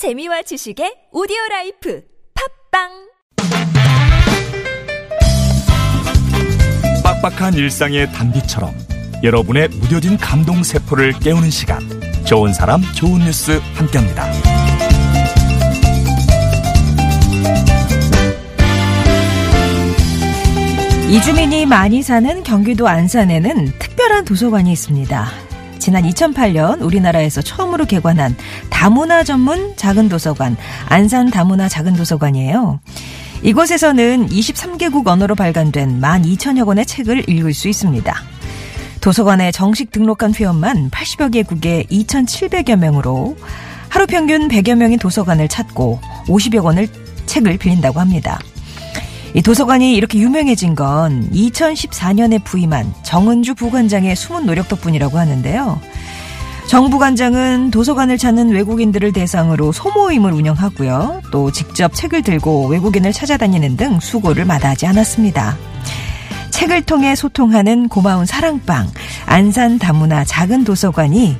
재미와 지식의 오디오 life 팟빵 빡빡한 일상의 단비처럼 여러분의 무뎌진 감동 세포를 깨우는 시간 좋은 사람 좋은 뉴스 함께합니다. 이주민이 많이 사는 경기도 안산에는 특별한 도서관이 있습니다. 지난 2008년 우리나라에서 처음으로 개관한 다문화 전문 작은 도서관, 안산 다문화 작은 도서관이에요. 이곳에서는 23개국 언어로 발간된 12,000여 권의 책을 읽을 수 있습니다. 도서관에 정식 등록한 회원만 80여 개국에 2,700여 명으로 하루 평균 100여 명이 도서관을 찾고 50여 권을 책을 빌린다고 합니다. 이 도서관이 이렇게 유명해진 건 2014년에 부임한 정은주 부관장의 숨은 노력 덕분이라고 하는데요. 정 부관장은 도서관을 찾는 외국인들을 대상으로 소모임을 운영하고요. 또 직접 책을 들고 외국인을 찾아다니는 등 수고를 마다하지 않았습니다. 책을 통해 소통하는 고마운 사랑방, 안산 다문화 작은 도서관이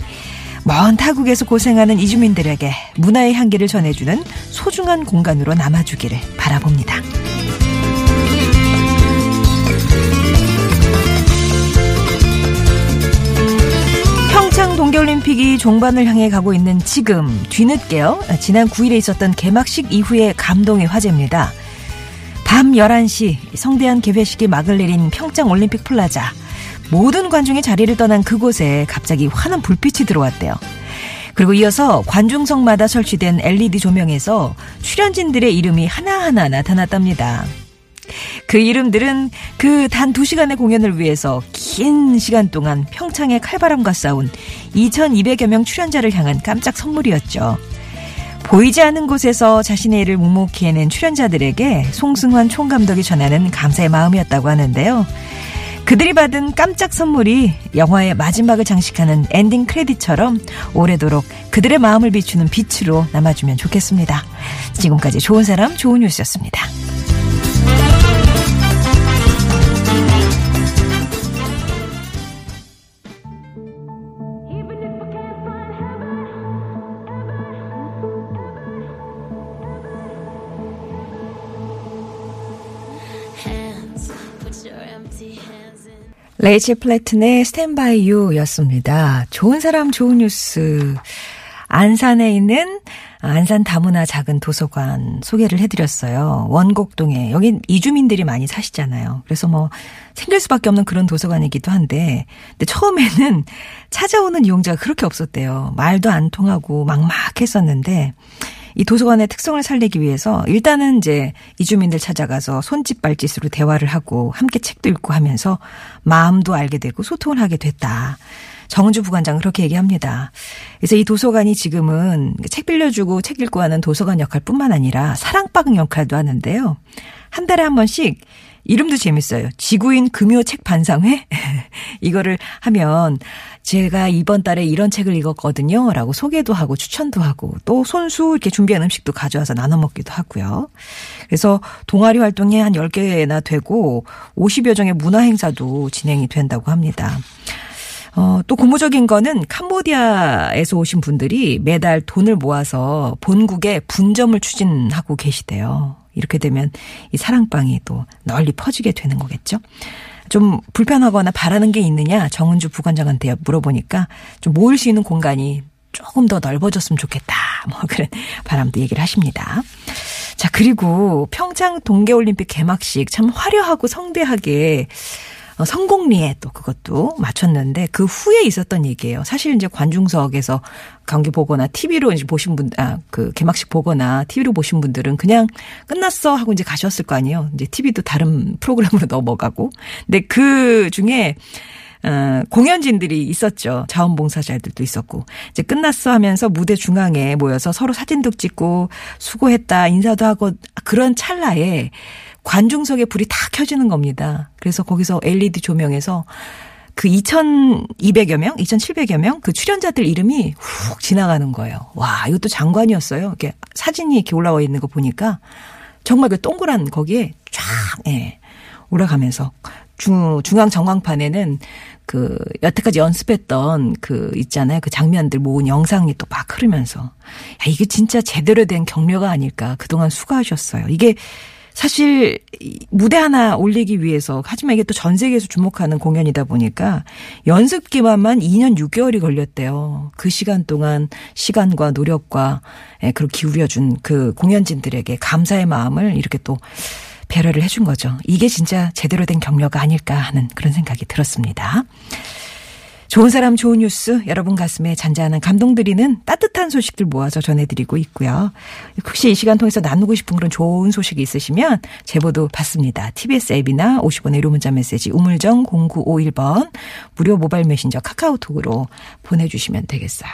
먼 타국에서 고생하는 이주민들에게 문화의 향기를 전해주는 소중한 공간으로 남아주기를 바라봅니다. 종반을 향해 가고 있는 지금 뒤늦게요. 지난 9일에 있었던 개막식 이후의 감동의 화제입니다. 밤 11시 성대한 개회식이 막을 내린 평창 올림픽 플라자. 모든 관중이 자리를 떠난 그곳에 갑자기 환한 불빛이 들어왔대요. 그리고 이어서 관중석마다 설치된 LED 조명에서 출연진들의 이름이 하나하나 나타났답니다. 그 이름들은 그 단 두 시간의 공연을 위해서 긴 시간 동안 평창의 칼바람과 싸운 2200여 명 출연자를 향한 깜짝 선물이었죠. 보이지 않는 곳에서 자신의 일을 묵묵히 해낸 출연자들에게 송승환 총감독이 전하는 감사의 마음이었다고 하는데요. 그들이 받은 깜짝 선물이 영화의 마지막을 장식하는 엔딩 크레딧처럼 오래도록 그들의 마음을 비추는 빛으로 남아주면 좋겠습니다. 지금까지 좋은 사람, 좋은 뉴스였습니다. 레이첼 플래튼의 스탠바이 유였습니다. 좋은 사람 좋은 뉴스. 안산에 있는 안산 다문화 작은 도서관 소개를 해드렸어요. 원곡동에. 여긴 이주민들이 많이 사시잖아요. 그래서 뭐 생길 수밖에 없는 그런 도서관이기도 한데, 근데 처음에는 찾아오는 이용자가 그렇게 없었대요. 말도 안 통하고 막막했었는데, 이 도서관의 특성을 살리기 위해서 일단은 이제 이주민들 찾아가서 손짓 발짓으로 대화를 하고 함께 책도 읽고 하면서 마음도 알게 되고 소통을 하게 됐다. 정은주 부관장은 그렇게 얘기합니다. 그래서 이 도서관이 지금은 책 빌려주고 책 읽고 하는 도서관 역할뿐만 아니라 사랑방 역할도 하는데요. 한 달에 한 번씩 이름도 재밌어요. 지구인 금요 책 반상회? 이거를 하면 제가 이번 달에 이런 책을 읽었거든요. 라고 소개도 하고 추천도 하고 또 손수 이렇게 준비한 음식도 가져와서 나눠 먹기도 하고요. 그래서 동아리 활동이 한 10개나 되고 50여 종의 문화 행사도 진행이 된다고 합니다. 어, 또 고무적인 거는 캄보디아에서 오신 분들이 매달 돈을 모아서 본국에 분점을 추진하고 계시대요. 이렇게 되면 이 사랑방이 또 널리 퍼지게 되는 거겠죠. 좀 불편하거나 바라는 게 있느냐 정은주 부관장한테 물어보니까 좀 모을 수 있는 공간이 조금 더 넓어졌으면 좋겠다. 뭐 그런 바람도 얘기를 하십니다. 자, 그리고 평창 동계올림픽 개막식 참 화려하고 성대하게 어, 성공리에 또 그것도 맞췄는데 그 후에 있었던 얘기예요. 사실 이제 관중석에서 경기 보거나 TV로 이제 보신 분, 아, 그 개막식 보거나 TV로 보신 분들은 그냥 끝났어 하고 이제 가셨을 거 아니에요. 이제 TV도 다른 프로그램으로 넘어가고. 근데 그 중에 어, 공연진들이 있었죠. 자원봉사자들도 있었고. 이제 끝났어 하면서 무대 중앙에 모여서 서로 사진도 찍고 수고했다 인사도 하고 그런 찰나에 관중석에 불이 다 켜지는 겁니다. 그래서 거기서 LED 조명에서 그 2,200여 명, 2,700여 명 그 출연자들 이름이 훅 지나가는 거예요. 와, 이것도 장관이었어요. 이렇게 사진이 이렇게 올라와 있는 거 보니까 정말 그 동그란 거기에 쫙, 예, 올라가면서 중, 중앙 정황판에는 그 여태까지 연습했던 그 있잖아요. 그 장면들 모은 영상이 또 막 흐르면서 야, 이게 진짜 제대로 된 격려가 아닐까. 그동안 수고하셨어요. 이게 사실 무대 하나 올리기 위해서 하지만 이게 또 전 세계에서 주목하는 공연이다 보니까 연습 기간만 2년 6개월이 걸렸대요. 그 시간 동안 시간과 노력과 예, 그걸 기울여준 그 공연진들에게 감사의 마음을 이렇게 또 배려를 해준 거죠. 이게 진짜 제대로 된 격려가 아닐까 하는 그런 생각이 들었습니다. 좋은 사람 좋은 뉴스 여러분 가슴에 잔잔한 감동 드리는 따뜻한 소식들 모아서 전해드리고 있고요. 혹시 이 시간 통해서 나누고 싶은 그런 좋은 소식이 있으시면 제보도 받습니다. TBS 앱이나 50원의 1호 문자 메시지 우물정 0951번 무료 모바일 메신저 카카오톡으로 보내주시면 되겠어요.